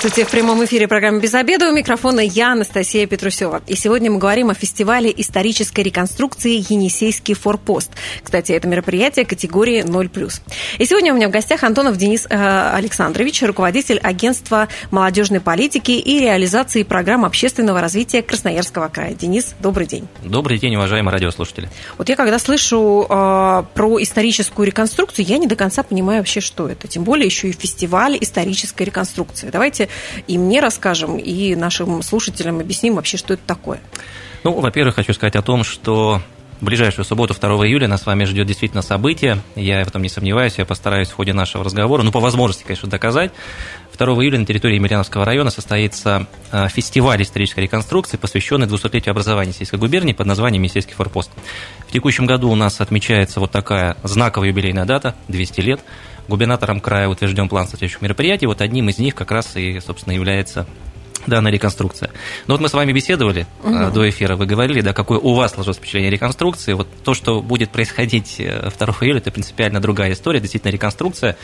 Здравствуйте, в прямом эфире программы «Без обеда» у микрофона я, Анастасия Петрусева. И сегодня мы говорим о фестивале исторической реконструкции «Енисейский форпост». Кстати, это мероприятие категории 0+. И сегодня у меня в гостях Антонов Денис э, Александрович, руководитель агентства молодежной политики и реализации программ общественного развития Красноярского края. Денис, добрый день. Добрый день, уважаемые радиослушатели. Вот я когда слышу э, про историческую реконструкцию, я не до конца понимаю вообще, что это. Тем более еще и фестиваль исторической реконструкции. Давайте и мне расскажем, и нашим слушателям объясним вообще, что это такое. Ну, во-первых, хочу сказать о том, что в ближайшую субботу, 2 июля, нас с вами ждет действительно событие. Я в этом не сомневаюсь, я постараюсь в ходе нашего разговора, ну, по возможности, конечно, доказать. 2 июля на территории Емельяновского района состоится э, фестиваль исторической реконструкции, посвященный 200-летию образования сельской губернии под названием Есейский форпост. В текущем году у нас отмечается вот такая знаковая юбилейная дата, 200 лет – губернатором края утвержден план соответствующих мероприятий. Вот одним из них как раз и, собственно, является данная реконструкция. Но вот мы с вами беседовали угу. до эфира, вы говорили, да, какое у вас сложилось впечатление реконструкции. Вот то, что будет происходить 2 э, июля, это принципиально другая история, действительно реконструкция.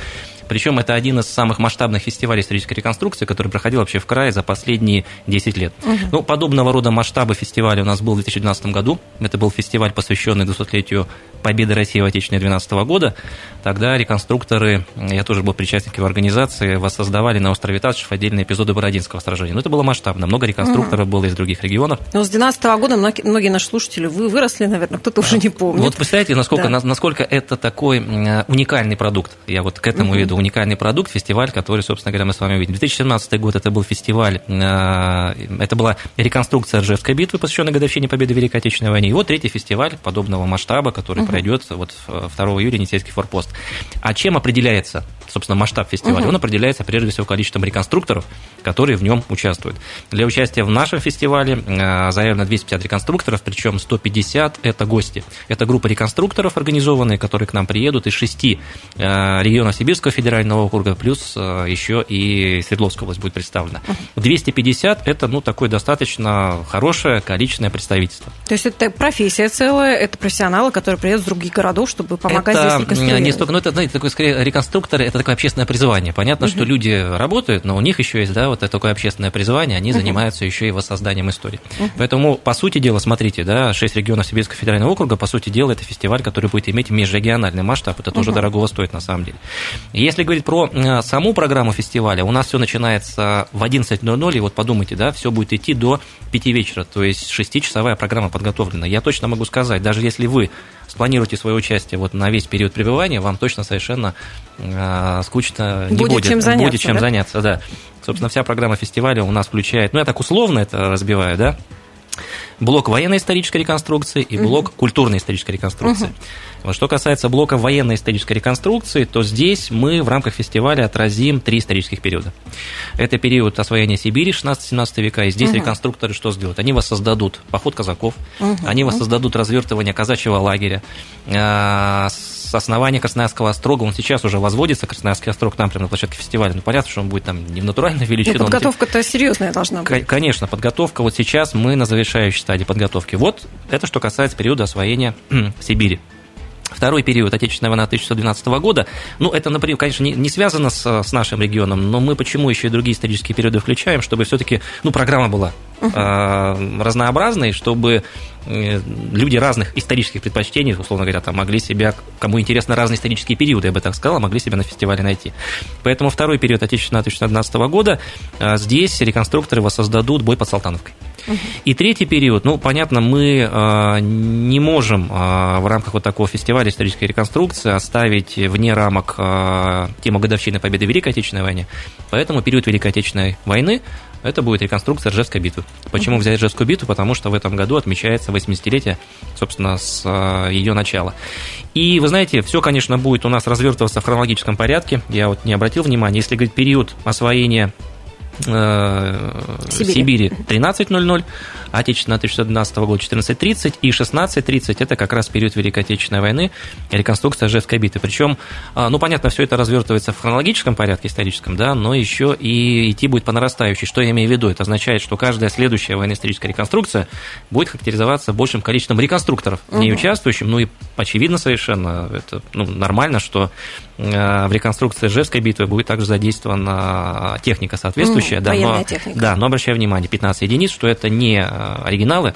Причем это один из самых масштабных фестивалей исторической реконструкции, который проходил вообще в крае за последние 10 лет. Угу. Ну, подобного рода масштабы фестиваля у нас был в 2012 году. Это был фестиваль, посвященный 200-летию победы России в Отечественной 2012 года. Тогда реконструкторы, я тоже был причастником его организации, воссоздавали на острове Татышев отдельные эпизоды Бородинского сражения. Но это было масштабно. Много реконструкторов угу. было из других регионов. Но с 2012 года многие наши слушатели вы выросли, наверное, кто-то уже не помнит. Вот представляете, насколько, да. насколько это такой уникальный продукт. Я вот к этому угу. веду. Уникальный продукт, фестиваль, который, собственно говоря, мы с вами увидим. 2017 год это был фестиваль, э, это была реконструкция Ржевской битвы, посвященная годовщине победы в Великой Отечественной войне. И вот третий фестиваль подобного масштаба, который угу. пройдет вот 2 июля Енисейский форпост. А чем определяется, собственно, масштаб фестиваля? Угу. Он определяется прежде всего количеством реконструкторов, которые в нем участвуют. Для участия в нашем фестивале э, заявлено 250 реконструкторов, причем 150 – это гости. Это группа реконструкторов организованные, которые к нам приедут из шести э, регионов Сибирского федерального округа, плюс э, еще и Свердловская область будет представлена. 250 – это ну, такое достаточно хорошее количественное представительство. То есть это профессия целая, это профессионалы, которые приедут с других городов, чтобы помогать это здесь реконструировать? не столько, ну это, знаете, такое скорее реконструкторы, это такое общественное призвание. Понятно, угу. что люди работают, но у них еще есть, да, вот это такое общественное призвание, они угу. занимаются еще и воссозданием истории. Угу. Поэтому, по сути дела, смотрите, да, шесть регионов Сибирского федерального округа, по сути дела, это фестиваль, который будет иметь межрегиональный масштаб, это тоже угу. дорогого стоит на самом деле. Если говорить про э, саму программу фестиваля, у нас все начинается в 11.00, и вот подумайте, да, все будет идти до 5 вечера, то есть шестичасовая программа подготовлена. Я точно могу сказать, даже если вы спланируете свое участие вот на весь период пребывания, вам точно совершенно э, скучно не будет. Будет чем заняться, Будет чем да? заняться, да. Собственно, вся программа фестиваля у нас включает, ну, я так условно это разбиваю, да, блок военной исторической реконструкции и блок угу. культурной исторической реконструкции. Угу. Вот что касается блока военной исторической реконструкции, то здесь мы в рамках фестиваля отразим три исторических периода. Это период освоения Сибири 16-17 века, и здесь угу. реконструкторы что сделают? Они воссоздадут поход казаков, угу. они воссоздадут развертывание казачьего лагеря, с основания Красноярского острога, он сейчас уже возводится, Красноярский острог там прямо на площадке фестиваля, ну понятно, что он будет там не в натуральной величине. Ну, подготовка-то серьезная должна быть. Конечно, подготовка, вот сейчас мы на завершающей стадии подготовки. Вот это что касается периода освоения Сибири. Второй период Отечественной войны 1912 года, ну, это, например, конечно, не, не связано с, с нашим регионом, но мы почему еще и другие исторические периоды включаем, чтобы все-таки, ну, программа была uh-huh. разнообразной, чтобы э, люди разных исторических предпочтений, условно говоря, там могли себя, кому интересны разные исторические периоды, я бы так сказал, могли себя на фестивале найти. Поэтому второй период Отечественного 1912 года э, здесь реконструкторы воссоздадут бой под Салтановкой. И третий период, ну, понятно, мы э, не можем э, в рамках вот такого фестиваля исторической реконструкции оставить вне рамок э, тему годовщины победы в Великой Отечественной войне. Поэтому период Великой Отечественной войны это будет реконструкция Ржевской битвы. Почему взять Ржевскую битву? Потому что в этом году отмечается 80-летие, собственно, с ее начала. И, вы знаете, все, конечно, будет у нас развертываться в хронологическом порядке. Я вот не обратил внимания. Если говорить период освоения э, Сибири. Сибири 13.00, Отечественная 1912 года 14.30 и 16.30 это как раз период Великой Отечественной войны, реконструкция Ижевской битвы. Причем, а, ну, понятно, все это развертывается в хронологическом порядке историческом, да, но еще и идти будет по нарастающей. Что я имею в виду? Это означает, что каждая следующая военно-историческая реконструкция будет характеризоваться большим количеством реконструкторов, в ней участвующим, ну и очевидно совершенно, это ну, нормально, что э, в реконструкции Ижевской битвы будет также задействована техника соответствующая. Mm, да, но, техника. Да, но обращаю внимание, 15 единиц, что это не э, оригиналы,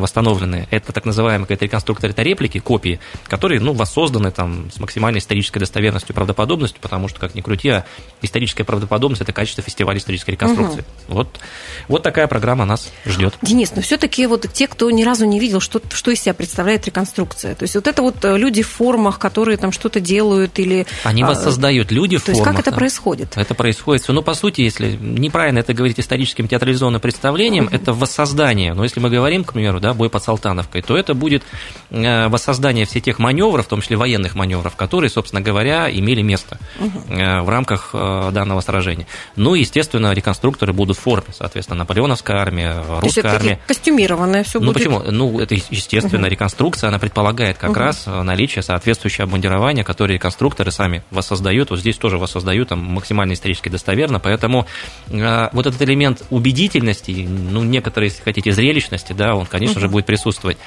восстановленные. Это так называемые какие-то реконструкторы, это реплики, копии, которые, ну, воссозданы там с максимальной исторической достоверностью, правдоподобностью, потому что, как ни крути, а историческая правдоподобность – это качество фестиваля исторической реконструкции. Угу. Вот, вот такая программа нас ждет. Денис, но все-таки вот те, кто ни разу не видел, что, что из себя представляет реконструкция, то есть вот это вот э, люди в формах, которые там что-то делают или… Они а, воссоздают, люди в то формах. То есть как это происходит? Это происходит, ну, по сути, если неправильно это говорить историческим театрализованным представлением, угу. это воссоздание. Но если мы говорим, к примеру, да, бой под Салтановкой, то это будет э, воссоздание всех тех маневров, в том числе военных маневров, которые, собственно говоря, имели место угу. в рамках э, данного сражения. Ну и, естественно, реконструкторы будут в форме, соответственно, наполеоновская армия, русская то есть армия. Костюмированная все ну, будет. Ну почему? Ну, это естественно, угу. реконструкция, она предполагает как угу. раз наличие соответствующего обмундирования, которое реконструкторы сами воссоздают. Вот здесь тоже воссоздают там максимально исторически достоверно, поэтому э, вот этот элемент убедительности, ну, некоторые, если хотите, зрелищности, да, он, конечно угу. же, будет будет присутствовать.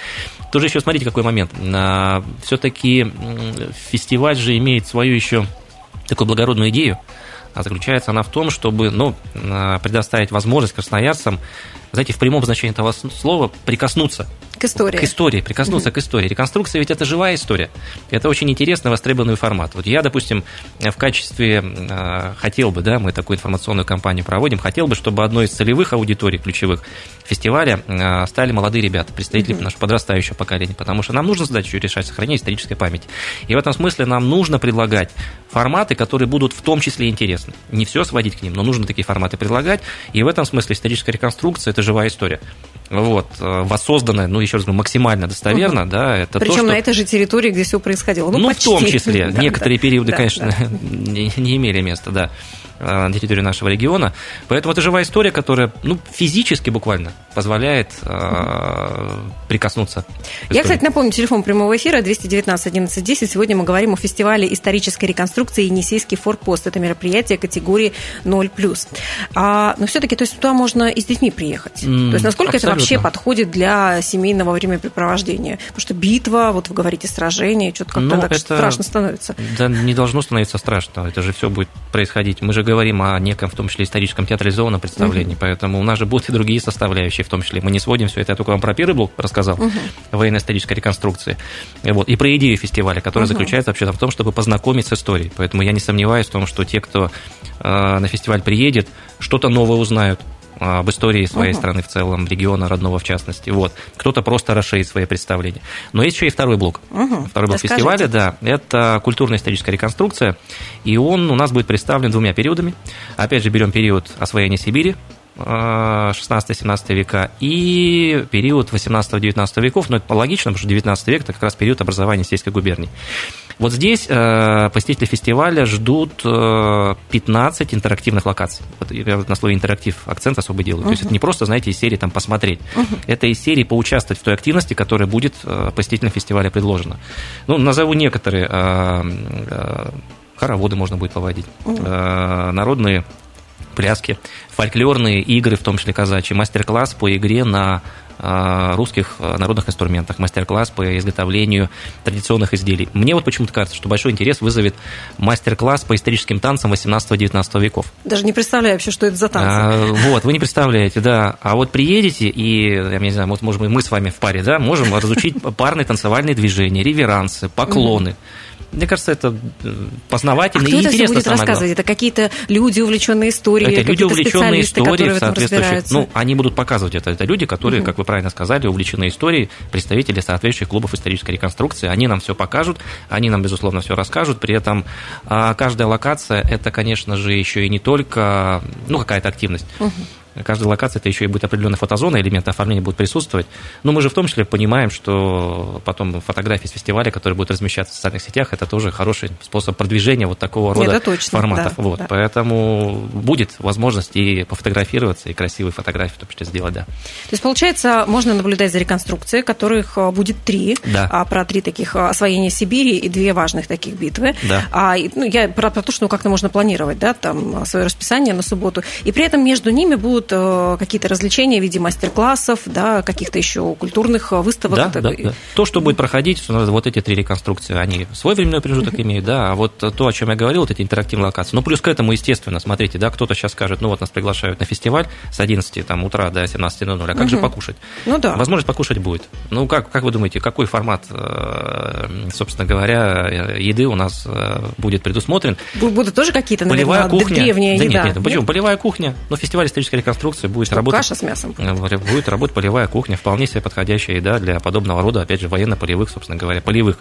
Тоже еще смотрите, какой момент. А, Все-таки фестиваль же имеет свою еще такую благородную идею. А заключается она в том, чтобы ну, а, предоставить возможность красноярцам знаете, в прямом значении этого слова прикоснуться. К истории. К истории, прикоснуться mm-hmm. к истории. Реконструкция ведь это живая история. Это очень интересный, востребованный формат. Вот я, допустим, в качестве, э, хотел бы, да, мы такую информационную кампанию проводим, хотел бы, чтобы одной из целевых аудиторий ключевых фестиваля э, стали молодые ребята, представители mm-hmm. нашего подрастающего поколения, потому что нам нужно задачу решать сохранение исторической памяти. И в этом смысле нам нужно предлагать форматы, которые будут в том числе интересны. Не все сводить к ним, но нужно такие форматы предлагать. И в этом смысле историческая реконструкция это живая история. Вот, э, воссозданная, ну, еще раз говорю, максимально достоверно, угу. да, это Причем то, что... на этой же территории, где все происходило. Ну, ну в том числе. Некоторые периоды, конечно, не, не имели места, да. Э, на территории нашего региона. Поэтому это живая история, которая ну, физически буквально позволяет э, прикоснуться. Я, кстати, напомню, телефон прямого эфира 219 11 10. Сегодня мы говорим о фестивале исторической реконструкции «Енисейский форпост». Это мероприятие категории 0+. А, но все-таки, то есть туда можно и с детьми приехать. Mm, то есть насколько абсолютно. это вообще подходит для семейного времяпрепровождения? Потому что битва, вот вы говорите, сражение, что-то как-то ну, так это, страшно становится. Да не должно становиться страшно. Это же все будет происходить. Мы же говорим о неком, в том числе, историческом театрализованном представлении, угу. поэтому у нас же будут и другие составляющие, в том числе. Мы не сводим все это, я только вам про первый блок рассказал, угу. военно-исторической реконструкции, вот, и про идею фестиваля, которая угу. заключается вообще в том, чтобы познакомить с историей. Поэтому я не сомневаюсь в том, что те, кто э, на фестиваль приедет, что-то новое узнают, об истории своей угу. страны в целом, региона родного в частности. Вот. Кто-то просто расширит свои представления. Но есть еще и второй блок. Угу. Второй блок Расскажите. фестиваля, да, это культурно-историческая реконструкция. И он у нас будет представлен двумя периодами. Опять же, берем период освоения Сибири, 16-17 э, века и период 18-19 веков, но это логично, потому что 19 век – это как раз период образования сельской губернии. Вот здесь э, посетители фестиваля ждут э, 15 интерактивных локаций. Вот я на слове интерактив акцент особо делаю. Uh-huh. То есть это не просто, знаете, из серии там посмотреть. Uh-huh. Это из серии поучаствовать в той активности, которая будет э, посетителям фестиваля предложена. Ну, назову некоторые. Э, э, хороводы можно будет поводить. Uh-huh. Э, народные пляски, фольклорные игры, в том числе казачьи, мастер-класс по игре на а, русских а, народных инструментах, мастер-класс по изготовлению традиционных изделий. Мне вот почему-то кажется, что большой интерес вызовет мастер-класс по историческим танцам 18-19 веков. Даже не представляю вообще, что это за танцы. А, вот, вы не представляете, да. А вот приедете, и, я не знаю, вот, может быть, мы с вами в паре, да, можем разучить парные танцевальные движения, реверансы, поклоны. Мне кажется, это э, познавательно а кто и это интересно. будет рассказывать? Это какие-то люди, увлеченные историей, это люди, увлеченные историей, соответствующие. Ну, они будут показывать это. Это люди, которые, угу. как вы правильно сказали, увлечены историей, представители соответствующих клубов исторической реконструкции. Они нам все покажут, они нам, безусловно, все расскажут. При этом а, каждая локация – это, конечно же, еще и не только ну, какая-то активность. Угу каждой локации это еще и будет определенная фотозона, элементы оформления будут присутствовать. Но мы же в том числе понимаем, что потом фотографии с фестиваля, которые будут размещаться в социальных сетях, это тоже хороший способ продвижения вот такого рода точно, форматов. Да, вот, да. Поэтому будет возможность и пофотографироваться, и красивые фотографии в том числе сделать, да. То есть, получается, можно наблюдать за реконструкцией, которых э, будет три, да. а, про три таких э, освоения Сибири и две важных таких битвы. Да. А, ну, я про, про то, что ну, как-то можно планировать, да, там, свое расписание на субботу. И при этом между ними будут э, какие-то развлечения в виде мастер-классов, да, каких-то еще культурных выставок. Да, да, да. То, что будет проходить, вот эти три реконструкции, они свой временной промежуток имеют, да, а вот то, о чем я говорил, вот эти интерактивные локации. Ну, плюс к этому, естественно, смотрите, да, кто-то сейчас скажет, ну, вот нас приглашают на фестиваль с 11 там, утра до 17.00, а как угу. же покушать? Ну, да. Возможность покушать будет. Ну, как, как вы думаете, какой формат, э, собственно говоря, еды у нас э, будет предусмотрен? Будут тоже какие-то, наверное, Полевая кухня. древняя да еда? Нет, нет, почему? Нет? Полевая кухня. Но фестиваль исторической реконструкции будет Что, работать... Каша с мясом? Будет работать полевая кухня, вполне себе подходящая еда для подобного рода, опять же, военно-полевых, собственно говоря, полевых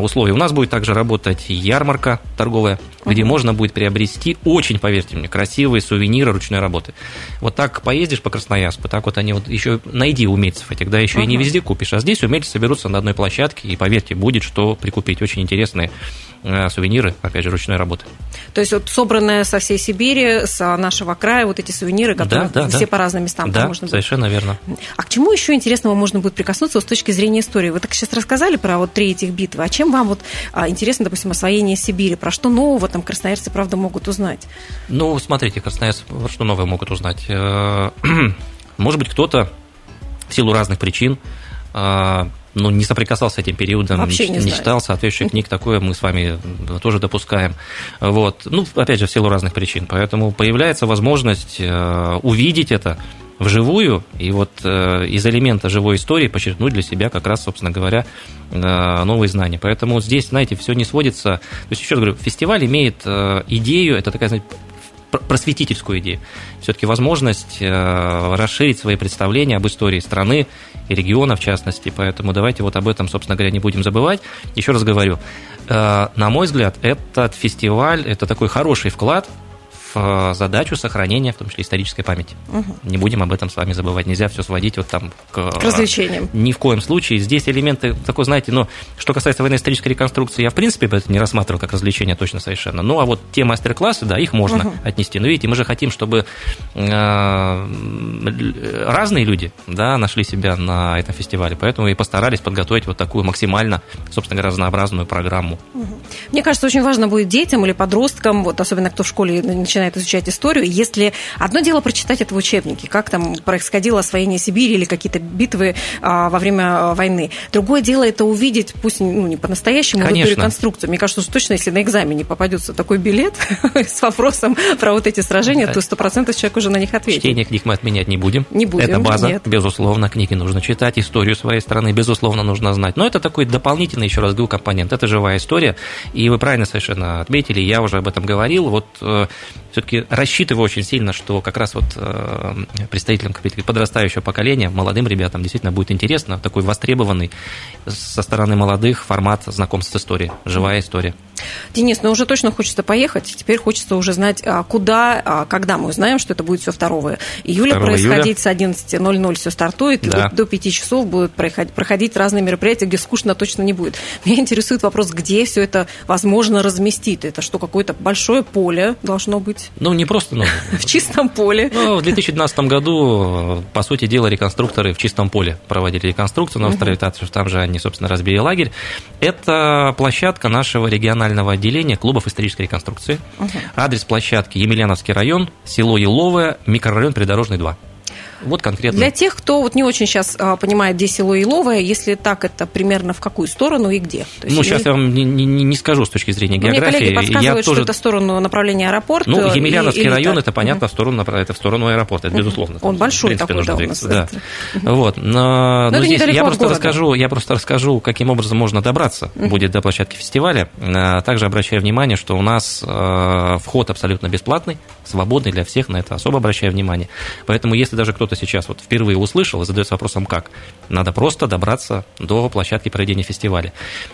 условий. У нас будет также работать ярмарка торговая, где можно будет приобрести очень, поверьте мне, красивые сувениры ручной работы. Вот так поездишь по Красноярску, так вот они вот еще найди умельцев этих, да, еще uh-huh. и не везде купишь, а здесь умельцы соберутся на одной площадке, и поверьте, будет что прикупить. Очень интересные э, сувениры, опять же, ручной работы. То есть вот собранные со всей Сибири, с нашего края, вот эти сувениры, которые да, да, все да. по разным местам да, можно совершенно будет. верно. А к чему еще интересного можно будет прикоснуться с точки зрения истории? Вы так сейчас рассказали про вот три этих битвы, а чем вам вот а, интересно, допустим, освоение Сибири? Про что нового там красноярцы, правда, могут узнать? Ну, смотрите, красноярцы что новое могут узнать? Э, может быть, кто-то в силу разных причин а, ну, не соприкасался с этим периодом, Вообще не, не читал соответствующих книг, такое мы с вами тоже допускаем. Вот. Ну, опять же, в силу разных причин. Поэтому появляется возможность э, увидеть это вживую, и вот э, из элемента живой истории подчеркнуть для себя как раз, собственно говоря, э, новые знания. Поэтому здесь, знаете, все не сводится. То есть, еще раз говорю, фестиваль имеет идею, это такая, знаете, просветительскую идею. Все-таки возможность э, расширить свои представления об истории страны и региона, в частности. Поэтому давайте вот об этом, собственно говоря, не будем забывать. Еще раз говорю, э, на мой взгляд, этот фестиваль – это такой хороший вклад в задачу сохранения, в том числе исторической памяти. Угу. Не будем об этом с вами забывать. Нельзя все сводить вот там к, к развлечениям. Ни в коем случае. Здесь элементы такой, знаете, но что касается военно-исторической реконструкции, я в принципе это не рассматривал как развлечение точно совершенно. Ну а вот те мастер-классы, да, их можно угу. отнести. Но видите, мы же хотим, чтобы э, разные люди, да, нашли себя на этом фестивале, поэтому и постарались подготовить вот такую максимально, собственно говоря, разнообразную программу. Угу. Мне кажется, очень важно будет детям или подросткам, вот особенно кто в школе начинает начинает изучать историю, если одно дело прочитать это в учебнике, как там происходило освоение Сибири или какие-то битвы а, во время а, войны. Другое дело это увидеть, пусть ну, не по-настоящему, но эту реконструкцию. Мне кажется, что точно, если на экзамене попадется такой билет с вопросом про вот эти сражения, то сто процентов человек уже на них ответит. Чтение книг мы отменять не будем. Не будем. Это база, нет. безусловно, книги нужно читать, историю своей страны, безусловно, нужно знать. Но это такой дополнительный, еще раз говорю, компонент. Это живая история. И вы правильно совершенно отметили, я уже об этом говорил. Вот э, все-таки рассчитываю очень сильно, что как раз вот э, представителям подрастающего поколения, молодым ребятам действительно будет интересно, такой востребованный со стороны молодых формат знакомства с историей, живая история. Денис, ну уже точно хочется поехать. Теперь хочется уже знать, а, куда, а, когда мы узнаем, что это будет все 2 июля 2 происходить. Июля. С 11.00 все стартует. Да. И до 5 часов будут проходить, проходить разные мероприятия, где скучно точно не будет. Меня интересует вопрос, где все это возможно разместить. Это что, какое-то большое поле должно быть? Ну, не просто... Ну, в чистом поле. Ну, в 2012 году, по сути дела, реконструкторы в чистом поле проводили реконструкцию на острове Татышев. Там же они, собственно, разбили лагерь. Это площадка нашего регионального отделения клубов исторической реконструкции. Адрес площадки Емельяновский район, село Еловое, микрорайон Придорожный 2. Вот конкретно. Для тех, кто вот не очень сейчас а, понимает, где село Иловое, если так, это примерно в какую сторону и где? То есть, ну, сейчас я вам не, не, не скажу с точки зрения ну, географии. Мне коллеги подсказывают, я что тоже... это в сторону направления аэропорта. Ну, Емельяновский и, район, это понятно, угу. в, сторону, это в сторону аэропорта, это безусловно. Он большой в принципе, такой, нужно да, Да. Вот. Но, но, но здесь я просто, расскажу, я просто расскажу, каким образом можно добраться угу. будет до площадки фестиваля. А, также обращаю внимание, что у нас а, вход абсолютно бесплатный, свободный для всех, на это особо обращаю внимание. Поэтому, если даже кто-то сейчас вот впервые услышал и задается вопросом, как. Надо просто добраться до площадки проведения фестиваля.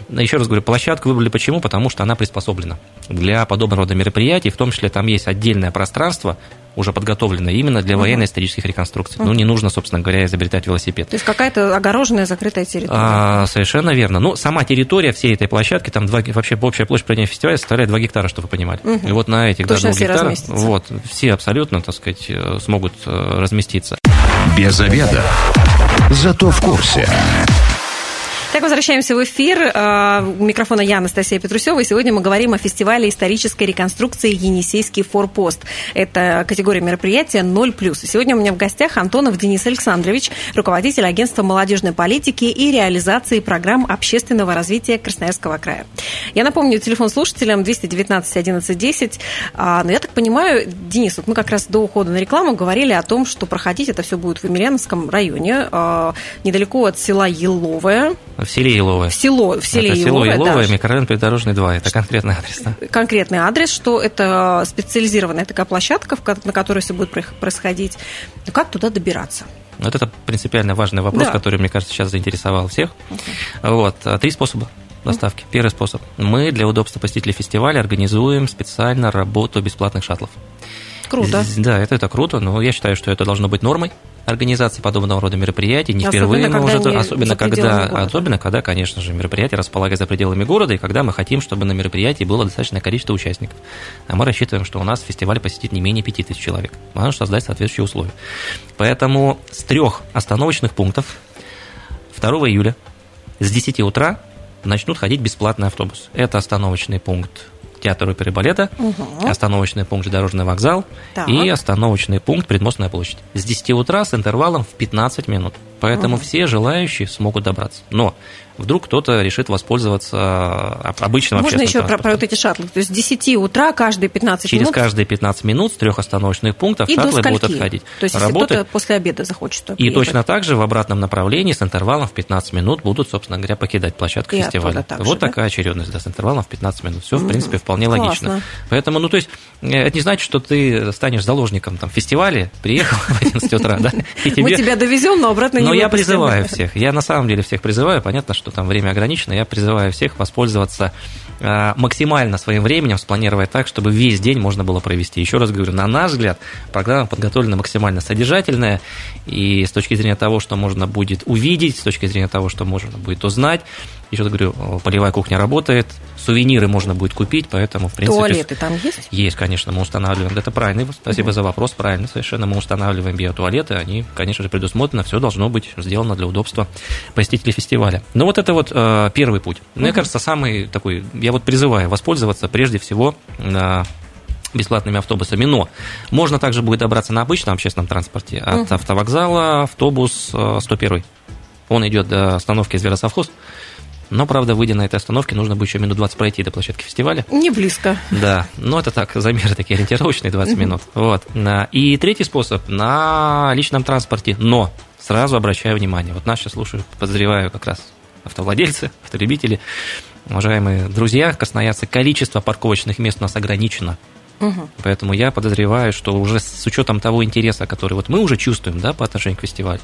Еще раз говорю, площадку выбрали почему? Потому что она приспособлена для подобного рода мероприятий, в том числе там есть отдельное пространство, уже подготовленная именно для военно-исторических реконструкций. Ну, не нужно, собственно говоря, изобретать велосипед. То есть какая-то огороженная закрытая территория. А, совершенно верно. Ну, сама территория всей этой площадки, там 2, вообще общая площадь проведения фестиваля составляет 2 гектара, чтобы вы понимали. Угу. И вот на этих Точно да, 2 гектарах разместятся. вот, все абсолютно, так сказать, э, смогут э, разместиться. Без обеда. Зато в курсе. Так, возвращаемся в эфир. А, У микрофона я, Анастасия Петрусева, и сегодня мы говорим о фестивале исторической реконструкции «Енисейский форпост». Это категория мероприятия 0+. И сегодня у меня в гостях Антонов Денис Александрович, руководитель агентства молодежной политики и реализации программ общественного развития Красноярского края. Я напомню, телефон слушателям 219 11 10. А, Но я так понимаю, Денис, вот мы как раз до ухода на рекламу говорили о том, что проходить это все будет в Емельяновском районе, а, недалеко от села Еловое. В селе Еловое. В село, в селе это село Еловое, Еловое, да. микрорайон Придорожный 2. Это конкретный адрес. Да? конкретный адрес, что это специализированная такая площадка, на которой все будет происходить. Но как туда добираться? Вот это принципиально важный вопрос, Да. который, мне кажется, сейчас заинтересовал всех. Вот. а, Три способа доставки. Первый способ. Мы для удобства посетителей фестиваля организуем специально работу бесплатных шаттлов. Круто. Да, это, это круто, но я считаю, что это должно быть нормой организации подобного рода мероприятий. Не Особенно, впервые мы уже... они особенно, когда, города. особенно когда, конечно же, мероприятие располагается за пределами города, и когда мы хотим, чтобы на мероприятии было достаточное количество участников. А мы рассчитываем, что у нас фестиваль посетит не менее 5000 человек. Надо создать соответствующие условия. Поэтому с трех остановочных пунктов 2 июля с 10 утра начнут ходить бесплатный автобус. Это остановочный пункт театр оперы и балета, Мгм. остановочный пункт дорожный вокзал Так. и остановочный пункт Предмостная площадь. С 10 утра с интервалом в 15 минут. Поэтому все желающие смогут добраться. Но вдруг кто-то решит воспользоваться а, обычным Можно еще про, про вот эти шаттлы? То есть с 10 утра каждые 15 Через минут каждые 15 минут с трех остановочных пунктов и до шаттлы будут отходить. То есть если Работы- кто-то после обеда захочет туда И приехать. точно так же в обратном направлении с интервалом в 15 минут будут, собственно говоря, покидать площадку И фестиваля. также, вот да? такая очередность, да, с интервалом в 15 минут. Все, в принципе, вполне Классно. логично. Поэтому, ну, то есть, э, это не значит, что ты станешь заложником там фестиваля, приехал в 11 утра, да, и Мы тебя довезем, но обратно Но я призываю всех, я на самом деле всех призываю, понятно, что там время ограничено, я призываю всех воспользоваться э, максимально своим временем, спланировать так, чтобы весь день можно было провести. Еще раз говорю, на наш взгляд, программа подготовлена максимально содержательная, и с точки зрения того, что можно будет увидеть, с точки зрения того, что можно будет узнать, еще раз говорю, э, полевая кухня работает, сувениры можно будет купить, поэтому, в принципе... Туалеты там есть? Есть, конечно, мы устанавливаем. Это правильно. Спасибо за вопрос. Правильно, совершенно. Мы устанавливаем биотуалеты. Они, конечно же, предусмотрено. Все должно быть сделано для удобства посетителей фестиваля. Но вот это вот э, первый путь. Мне кажется, самый такой... Я вот призываю воспользоваться прежде всего э, бесплатными автобусами. Но можно также будет добраться на обычном общественном транспорте. От автовокзала автобус э, 101. Он идет до остановки Зверосовхоз. Но, правда, выйдя на этой остановке, нужно будет еще минут 20 пройти до площадки фестиваля. Не близко. Да, ну это так, замеры такие ориентировочные, 20 минут. Вот. На- И третий способ на личном транспорте, но сразу обращаю внимание, вот нас сейчас слушают, подозреваю как раз автовладельцы, автолюбители, уважаемые друзья, красноярцы, количество парковочных мест у нас ограничено. Мгм. Поэтому я подозреваю, что уже с учетом того интереса, который вот мы уже чувствуем да, по отношению к фестивалю,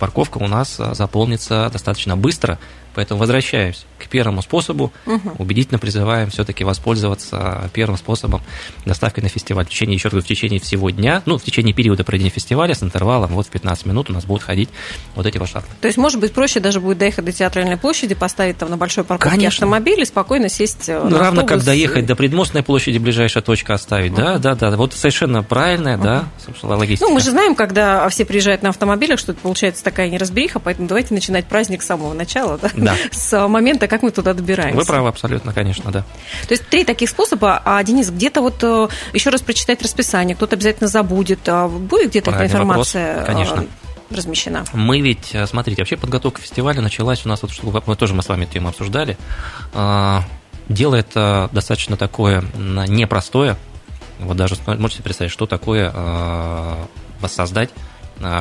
парковка у нас а, заполнится достаточно быстро. Поэтому возвращаюсь к первому способу. Убедительно призываем все-таки воспользоваться первым способом доставки на фестиваль. В течение, еще раз в течение всего дня, ну, в течение периода проведения фестиваля с интервалом вот в 15 минут у нас будут ходить вот эти вот шаттлы. То есть, может быть, проще даже будет доехать до театральной площади, поставить там на большой парковке Конечно. автомобиль и спокойно сесть э, Ну, на равно как автобус. доехать до Предмостной площади, ближайшая точка оставить. Да, да, да. Вот совершенно правильная, да, собственно, логистика. Ну, мы же знаем, когда все приезжают на автомобилях, что это получается такая неразбериха, поэтому давайте начинать праздник с самого начала, да? Да. С момента, как мы туда добираемся. Вы правы абсолютно, конечно, да. То есть три таких способа. А, Денис, где-то вот э, еще раз прочитать расписание, кто-то обязательно забудет. А Будет где-то эта информация вопрос, конечно. э, размещена? Мы ведь, э, смотрите, вообще подготовка фестиваля началась у нас, вот, что мы тоже мы с вами тему обсуждали. А, Дело это достаточно такое непростое. Вот даже можете представить, что такое а, воссоздать а,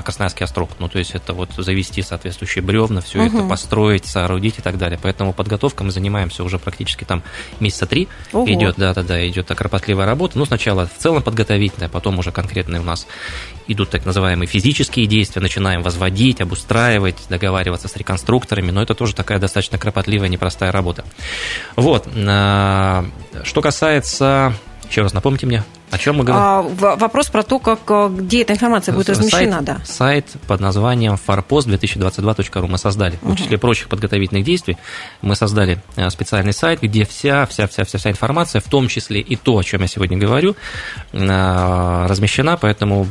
Красноярский острог. Ну, то есть это вот завести соответствующие бревна, все это построить, соорудить и так далее. Поэтому подготовкой мы занимаемся уже практически там месяца три. Ого. Идет, да, да, да, идет кропотливая работа. Ну, сначала в целом подготовительная, потом уже конкретные у нас идут так называемые физические действия, начинаем возводить, обустраивать, договариваться с реконструкторами, но это тоже такая достаточно кропотливая, непростая работа. Вот. а, Что касается Еще раз напомните мне, о чем мы говорим? А, вопрос про то, как, э, где эта информация будет размещена, сайт, да. Сайт под названием farpost2022.ru мы создали. В числе прочих подготовительных действий мы создали э, специальный сайт, где вся, вся, вся, вся, вся информация, в том числе и то, о чем я сегодня говорю, э, размещена. Поэтому,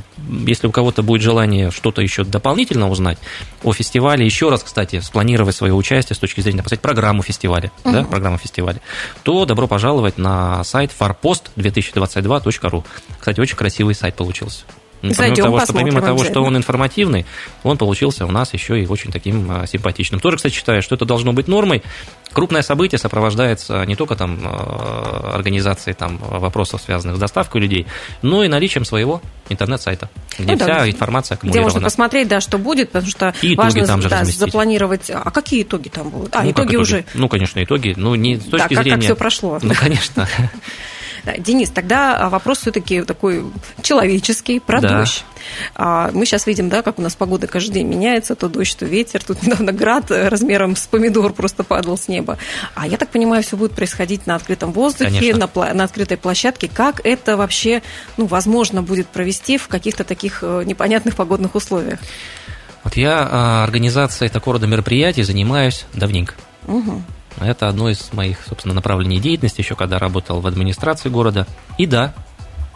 если у кого-то будет желание что-то еще дополнительно узнать о фестивале, еще раз, кстати, спланировать свое участие с точки зрения, посмотреть программу фестиваля, угу. да, программу фестиваля, то добро пожаловать на сайт farpost2022.ru. Кстати, очень красивый сайт получился. Ну, помимо того, что, помимо того, что он информативный, он получился у нас еще и очень таким а, симпатичным. Тоже, кстати, считаю, что это должно быть нормой. Крупное событие сопровождается не только там, а, организацией там, вопросов, связанных с доставкой людей, но и наличием своего интернет-сайта, где ну, вся да, информация аккумулирована. Где можно посмотреть, да, что будет, потому что и важно там же да, запланировать. А какие итоги там будут? А, ну, итоги, итоги уже. Ну, конечно, итоги. Ну, не с точки да, как, зрения. Как все прошло. Ну, конечно. Денис, тогда вопрос все-таки такой человеческий, про да. дождь. А, мы сейчас видим, да, как у нас погода каждый день меняется, то дождь, то ветер. Тут недавно град размером с помидор просто падал с неба. А я так понимаю, все будет происходить на открытом воздухе, на, на открытой площадке. Как это вообще ну, возможно будет провести в каких-то таких э, непонятных погодных условиях? Вот я а, организацией такого рода мероприятий занимаюсь давненько. Угу. Это одно из моих, собственно, направлений деятельности, еще когда работал в администрации города. И да,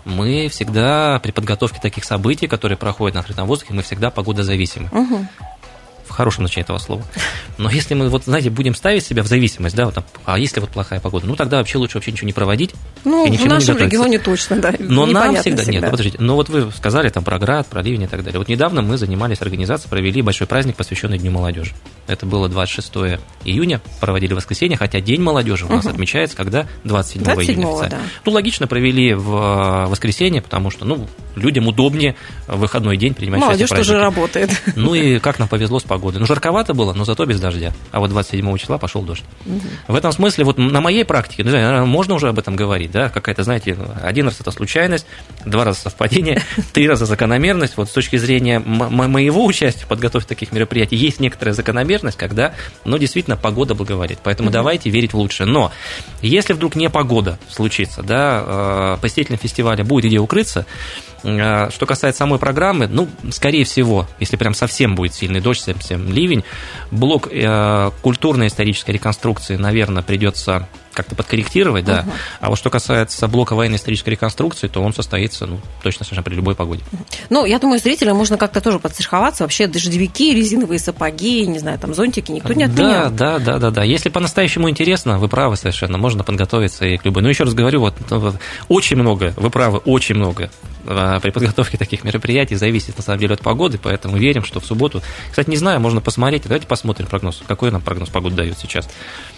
мы всегда при подготовке таких событий, которые проходят на открытом воздухе, мы всегда погодозависимы. Угу в хорошем значении этого слова. Но если мы, вот, знаете, будем ставить себя в зависимость, да, вот, а если вот плохая погода, ну тогда вообще лучше вообще ничего не проводить. Ну, и в нашем регионе точно, да. Но нам всегда, всегда, нет, ну, подождите, но вот вы сказали там про град, про ливень и так далее. Вот недавно мы занимались организацией, провели большой праздник, посвященный Дню молодежи. Это было 26 июня, проводили воскресенье, хотя День молодежи у нас угу. отмечается, когда 27, 27 июня. Да. Ну, логично провели в э, воскресенье, потому что, ну, людям удобнее в выходной день принимать Молодежь участие в празднике. тоже работает. Ну и как нам повезло с погодой. Ну, жарковато было, но зато без дождя. А вот 27 числа пошел дождь. Угу. В этом смысле, вот на моей практике, знаю, можно уже об этом говорить, да, какая-то, знаете, один раз это случайность, два раза совпадение, три раза закономерность. Вот с точки зрения моего участия в подготовке таких мероприятий есть некоторая закономерность, когда, ну, действительно, погода благоволит. Поэтому угу. давайте верить в лучшее. Но если вдруг не погода случится, да, э, посетителям фестиваля будет где укрыться, что касается самой программы, ну, скорее всего, если прям совсем будет сильный дождь, совсем ливень, блок э, культурно-исторической реконструкции, наверное, придется как-то подкорректировать, да. Угу. А вот что касается блока военно-исторической реконструкции, то он состоится, ну, точно совершенно при любой погоде. Ну, я думаю, зрителям можно как-то тоже подстраховаться. Вообще дождевики, резиновые сапоги, не знаю, там зонтики никто не отменял. Да, да, да, да, да. Если по-настоящему интересно, вы правы совершенно, можно подготовиться и к любой. Но еще раз говорю, вот, вот очень много, вы правы, очень много а, при подготовке таких мероприятий зависит на самом деле от погоды, поэтому верим, что в субботу. Кстати, не знаю, можно посмотреть. Давайте посмотрим прогноз. Какой нам прогноз погоды дают сейчас?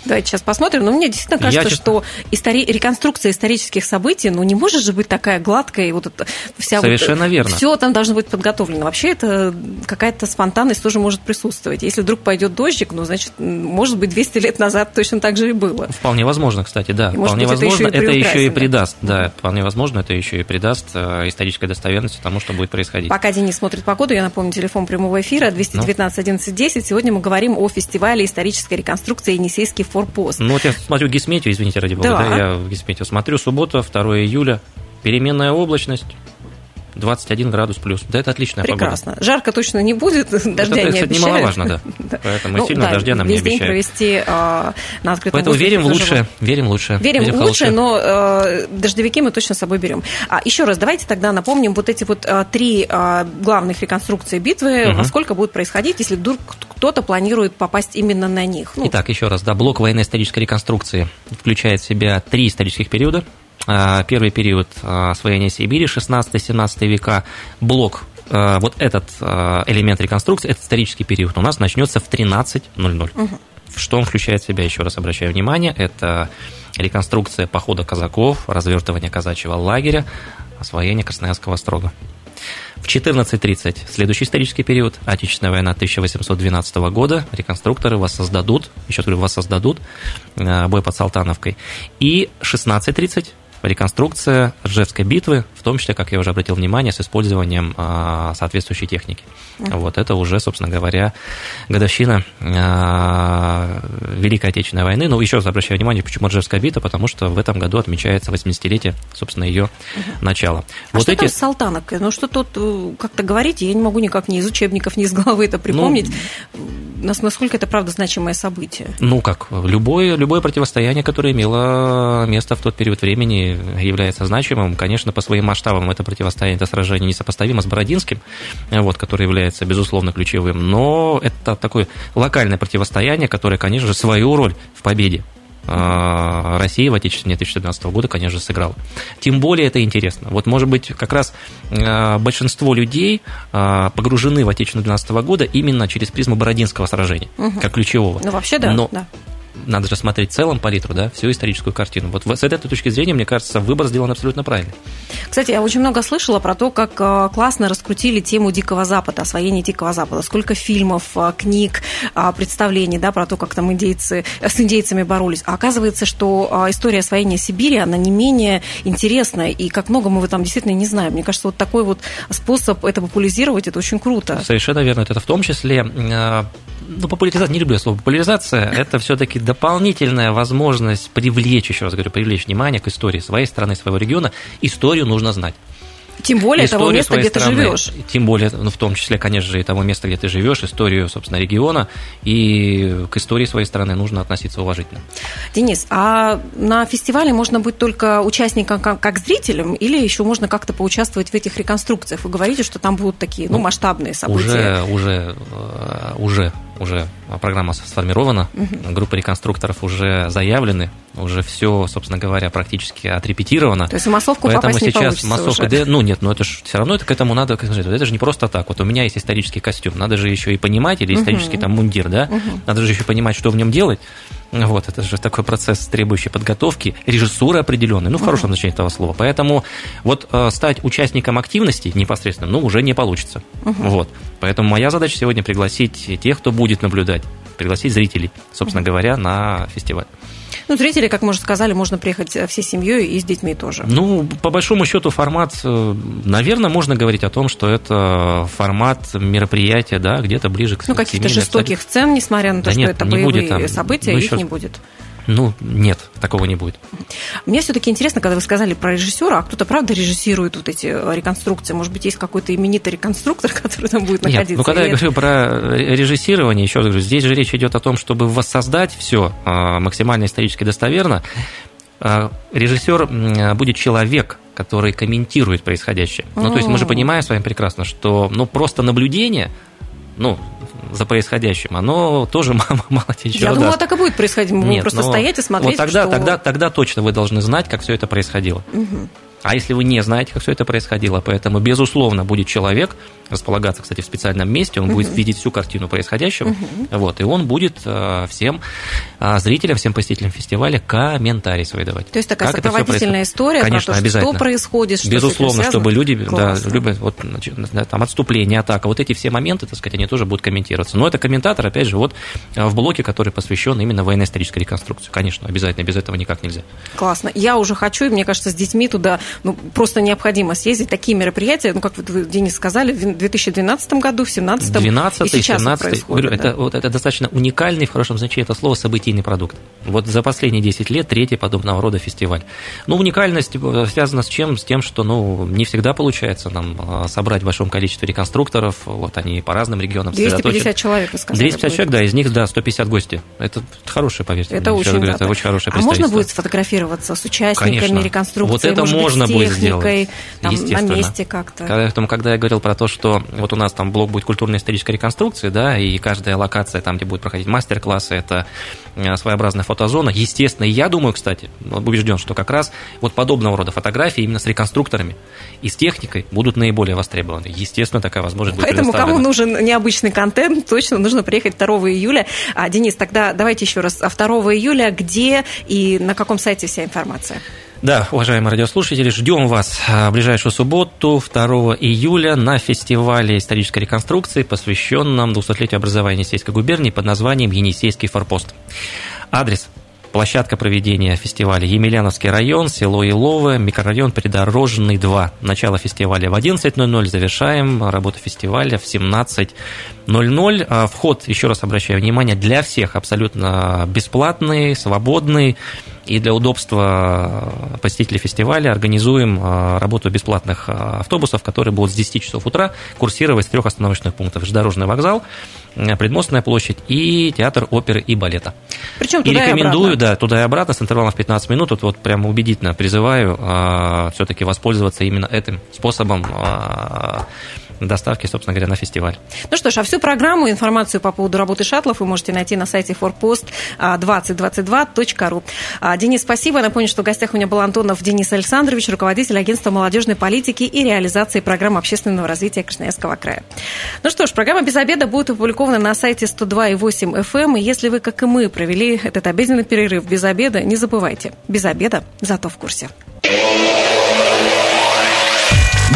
Давайте сейчас посмотрим. Но мне действительно кажется, я, что истори... реконструкция исторических событий, ну, не может же быть такая гладкая, и вот эта вся Совершенно вот, верно. Все там должно быть подготовлено. Вообще это какая-то спонтанность тоже может присутствовать. Если вдруг пойдет дождик, ну, значит, может быть, 200 лет назад точно так же и было. Вполне возможно, кстати, да. И, вполне быть, возможно, это еще и, это еще и придаст, да, вполне возможно, это еще и придаст э, исторической достоверности тому, что будет происходить. Пока Денис смотрит погоду, я напомню, телефон прямого эфира 219 11 10. Сегодня мы говорим о фестивале исторической реконструкции «Енисейский форпост». Ну, вот я смотрю Гисметию, извините, ради бога, да, да. я в Гисметию смотрю, суббота, 2 июля, переменная облачность, 21 градус плюс. Да, это отличная Прекрасно. погода. Жарко точно не будет, дождя это, не кстати, немаловажно, да. да. Поэтому ну, сильно да, дождя нам не день провести а, на открытом Поэтому верим в лучшее, верим в лучшее. Верим, верим в лучшее, но а, дождевики мы точно с собой берем. А, еще раз, давайте тогда напомним вот эти вот а, три а, главных реконструкции битвы, угу. во сколько будет происходить, если вдруг кто-то планирует попасть именно на них. Ну, Итак, еще раз, да, блок военно-исторической реконструкции включает в себя три исторических периода – первый период а, освоения Сибири, 16-17 века, блок а, вот этот элемент реконструкции, этот исторический период у нас начнется в 13.00. Угу. Что он включает в себя, еще раз обращаю внимание, это реконструкция похода казаков, развертывание казачьего лагеря, освоение Красноярского острога. В 14.30 следующий исторический период, Отечественная война 1812 года, реконструкторы воссоздадут, еще раз говорю, воссоздадут бой под Салтановкой. И 16.30 реконструкция Ржевской битвы, том числе, как я уже обратил внимание, с использованием а, соответствующей техники. Uh-huh. Вот это уже, собственно говоря, годовщина а, Великой Отечественной войны. Ну, еще раз обращаю внимание, почему Ржевская битва, потому что в этом году отмечается 80-летие, собственно, ее uh-huh. начала. А вот что эти... там с Салтанок? Ну, что тут э, как-то говорите, я не могу никак ни из учебников, ни из головы это припомнить. Ну, насколько это, правда, значимое событие? Ну, как, любое, любое противостояние, которое имело место в тот период времени, является значимым. Конечно, по своим масштабам это противостояние, это сражение несопоставимо с Бородинским, вот, который является, безусловно, ключевым. Но это такое локальное противостояние, которое, конечно же, свою роль в победе а, России в Отечественной 2012 года, конечно же, сыграл. Тем более это интересно. Вот, может быть, как раз а, большинство людей погружены в Отечественную 2012 года именно через призму Бородинского сражения, угу. как ключевого. Ну, вообще, да. Но да надо же смотреть в целом палитру, да, всю историческую картину. Вот с этой точки зрения, мне кажется, выбор сделан абсолютно правильно. Кстати, я очень много слышала про то, как э, классно раскрутили тему Дикого Запада, освоение Дикого Запада. Сколько фильмов, э, книг, э, представлений, да, про то, как там индейцы с индейцами боролись. А оказывается, что история освоения Сибири, она не менее интересная, и как много мы этом действительно не знаем. Мне кажется, вот такой вот способ это популяризировать, это очень круто. Совершенно верно. Это в том числе ну, популяризация, не люблю слово популяризация, это все-таки дополнительная возможность привлечь, еще раз говорю, привлечь внимание к истории своей страны, своего региона. Историю нужно знать. Тем более того места, где страны, ты живешь. Тем более, ну, в том числе, конечно же, и того места, где ты живешь, историю, собственно, региона. И к истории своей страны нужно относиться уважительно. Денис, а на фестивале можно быть только участником как, как зрителем, или еще можно как-то поучаствовать в этих реконструкциях? Вы говорите, что там будут такие ну, ну масштабные события. Уже, уже, э, уже уже программа сформирована, угу. группа реконструкторов уже заявлены, уже все, собственно говоря, практически отрепетировано. То есть в массовку Поэтому попасть сейчас не массовка, уже. ну нет, но это же все равно это к этому надо, это же не просто так. Вот у меня есть исторический костюм, надо же еще и понимать, или исторический угу. там мундир, да, угу. надо же еще понимать, что в нем делать. Вот, это же такой процесс, требующий подготовки, режиссуры определенной, ну, в хорошем значении этого слова. Поэтому вот э, стать участником активности непосредственно, ну, уже не получится. Угу. Вот. Поэтому моя задача сегодня пригласить тех, кто будет наблюдать, пригласить зрителей, собственно говоря, на фестиваль. Ну, зрители, как мы уже сказали, можно приехать э, всей семьей и с детьми тоже. Ну, по большому счету, формат, э, наверное, можно говорить о том, что это формат мероприятия, да, где-то ближе к Ну, каких-то жестоких сцен, несмотря на то, да что нет, это боевые будет, там, события, ну, их не будет. Ну, нет, такого не будет. Мне все-таки интересно, когда вы сказали про режиссера, а кто-то правда режиссирует вот эти э, реконструкции? Может быть, есть какой-то именитый реконструктор, который там будет находиться? Нет, ну, когда я говорю про режиссирование, еще раз говорю, здесь же речь идет о том, чтобы воссоздать все а, максимально исторически достоверно. А, Режиссер будет человек, который комментирует происходящее. Ну, то есть мы же понимаем с вами прекрасно, что ну, просто наблюдение, ну, за происходящим, оно тоже мало, мало тебе Я думала, даст. так и будет происходить. Мы Нет, просто стоять и смотреть, вот тогда, что... тогда, тогда точно вы должны знать, как все это происходило. Угу. А если вы не знаете, как все это происходило, поэтому, безусловно, будет человек, располагаться, кстати, в специальном месте, он uh-huh. будет видеть всю картину происходящего, uh-huh. вот, и он будет э, всем э, зрителям, всем посетителям фестиваля комментарии свои давать. То есть такая как сопроводительная история Конечно, про то, обязательно. что происходит, что Безусловно, чтобы люди да, любят вот, там, отступление, атака, вот эти все моменты, так сказать, они тоже будут комментироваться. Но это комментатор, опять же, вот в блоке, который посвящен именно военно-исторической реконструкции. Конечно, обязательно, без этого никак нельзя. Классно. Я уже хочу, и мне кажется, с детьми туда ну, просто необходимо съездить. Такие мероприятия, ну, как вы, Денис, сказали, в 2012 году, в 2017 12 и сейчас 17 говорю, да? это, вот, это достаточно уникальный, в хорошем значении этого слова, событийный продукт. Вот за последние 10 лет третий подобного рода фестиваль. Ну, уникальность э, связана с чем? С тем, что ну, не всегда получается нам э, собрать в большом количестве реконструкторов. Вот они по разным регионам 250 человек, вы сказали. 250 человек, да, из них, да, 150 гостей. Это хорошее, поверьте. Это очень, говорю, это очень хорошее А можно будет сфотографироваться с участниками Конечно. реконструкции? Вот это можно быть, будет сделать. Там, на месте как-то. Поэтому, когда я говорил про то, что вот у нас там блок будет культурно-исторической реконструкции, да, и каждая локация, там, где будет проходить мастер-классы, это э, своеобразная фотозона. Естественно, и я думаю, кстати, убежден, что как раз вот подобного рода фотографии именно с реконструкторами и с техникой будут наиболее востребованы. Естественно, такая возможность будет Поэтому кому нужен необычный контент, точно нужно приехать 2 июля. А, Денис, тогда давайте еще раз. 2 а июля где и на каком сайте вся информация? Да, уважаемые радиослушатели, ждем вас а, в ближайшую субботу, 2 июля, на фестивале исторической реконструкции, посвященном 200-летию образования Енисейской губернии под названием «Енисейский форпост». Адрес Площадка проведения фестиваля Емельяновский район, село Илово, микрорайон Придорожный 2. Начало фестиваля в 11.00, завершаем работу фестиваля в 17.00. А вход, еще раз обращаю внимание, для всех абсолютно бесплатный, свободный. И для удобства посетителей фестиваля организуем а, работу бесплатных а, автобусов, которые будут с 10 часов утра курсировать с трех остановочных пунктов. Железнодорожный вокзал, Предмостная площадь и театр оперы и балета. Причем туда и рекомендую, и да, туда и обратно с интервалом в 15 минут. Вот, вот прямо убедительно призываю все-таки воспользоваться именно этим способом доставки, собственно говоря, на фестиваль. Ну что ж, а всю программу, информацию по поводу работы шаттлов вы можете найти на сайте forpost2022.ru. А, Денис, спасибо. Напомню, что в гостях у меня был Антонов Денис Александрович, руководитель агентства молодежной политики и реализации программы общественного развития Красноярского края. Ну что ж, программа «Без обеда» будет опубликована на сайте 102.8 FM. Эм. И если вы, как и мы, провели этот обеденный перерыв без обеда, не забывайте. Без обеда, зато в курсе.